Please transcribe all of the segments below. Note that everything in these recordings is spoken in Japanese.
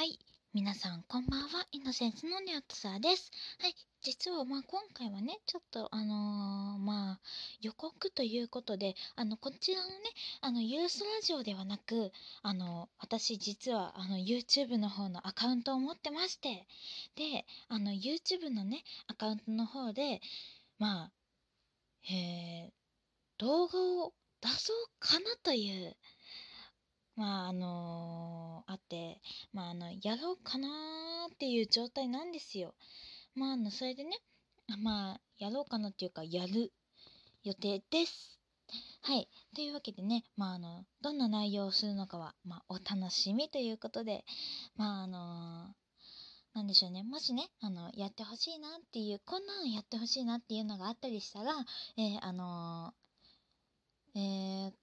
はい。皆さん、こんばんは。イノセンスのネオトサーです。はい。実は、まあ、今回はね、ちょっと、あのーまあ、予告ということで、あの、こちらのね、あの、ユースラジオではなく、あの、私、実は、あの、YouTube の方のアカウントを持ってまして、で、あの、YouTube のね、アカウントの方で、まあ、え、動画を出そうかなという、まあ、あのーあって、まあ、あの、やろうかなーっていう状態なんですよ。まあ、あの、それでね、まあ、やろうかなっていうか、やる予定です。はい。というわけでね、まあ、あの、どんな内容をするのかは、まあ、お楽しみということで、まあ、あのーなんでしょうね。もしね、あの、やってほしいなっていう、こんなのやってほしいなっていうのがあったりしたら、えーあのーえー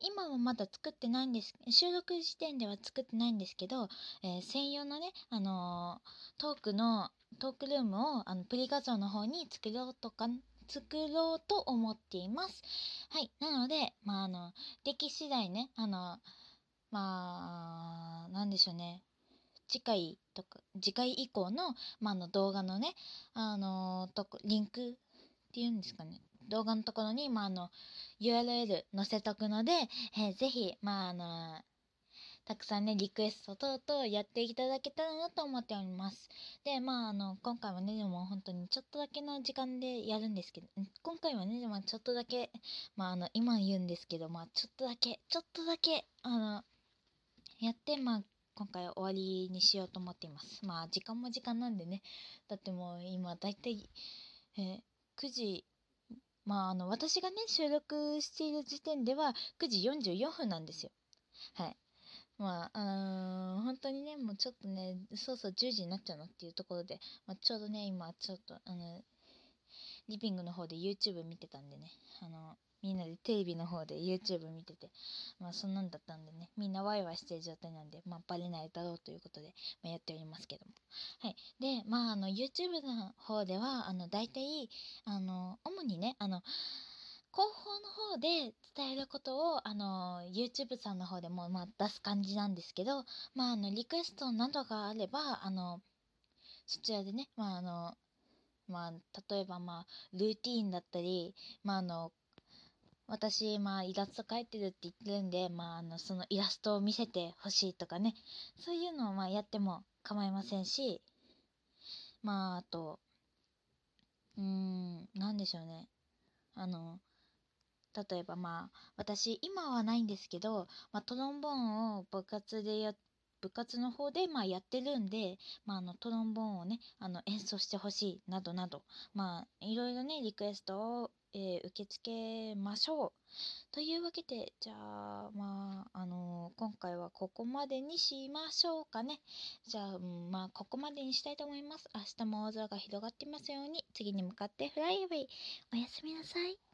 今はまだ作ってないんです収録時点では作ってないんですけど、えー専用のね、あのートークのトークルームをあのプリ画像の方に作ろうとか作ろうと思っています。はい。なので、まあ、あの、でき次第ね、あの、まあ、なんでしょうね。次回とか、次回以降の、まあ、の動画のね、あのと、リンクっていうんですかね。動画のところに、まあ、あの、URL 載せとくので、えーぜひ、まあ、あのたくさんね、リクエスト等々やっていただけたらなと思っております。で、まあ、あの、今回はね、でも本当にちょっとだけの時間でやるんですけど、今回はね、でもちょっとだけ、まあ、あの、今言うんですけど、まあ、ちょっとだけ、ちょっとだけ、あの、やって、まあ、今回は終わりにしようと思っています。まあ、時間も時間なんでね、だってもう今、だいたい、えー9時、まあ、あの、私がね、収録している時点では9時44分なんですよ。はい。まあ、うー、本当にね、もうちょっとね、そうそう10時になっちゃうのっていうところで、まあ、ちょうどね、今、ちょっと、あの、リビングの方で YouTube 見てたんでね、あの、みんなでテレビの方で YouTube 見てて、まあ、そんなんだったんでね、みんなワイワイしてる状態なんで、まあ、バレないだろうということで、まあ、やっておりますけども。はい。で、まあ、あの、YouTube の方では、あの、大体、あの、主にね、あの、広報の方で伝えることを、あの、YouTube さんの方でも、まあ、出す感じなんですけど、まあ、あの、リクエストなどがあれば、あの、そちらでね、まあ、あの、まあ、例えば、まあ、ルーティーンだったり、まあ、あの、私、まあ、イラスト描いてるって言ってるんで、まあ、あの、そのイラストを見せてほしいとかね、そういうのを、まあ、やっても構いませんし、まあ、あと、うーん、なんでしょうね。あの、例えばまあ、私、今はないんですけど、まあ、トロンボーンを部活でやっ、部活の方でまあやってるんで、まあ、あのトロンボーンをねあの演奏してほしいなどなどまあいろいろねリクエストを、えー受け付けましょう。というわけでじゃあまああの今回はここまでにしましょうかね。じゃあ、うんまあここまでにしたいと思います。明日も青空が広がってますように次に向かってフライアウェイおやすみなさい。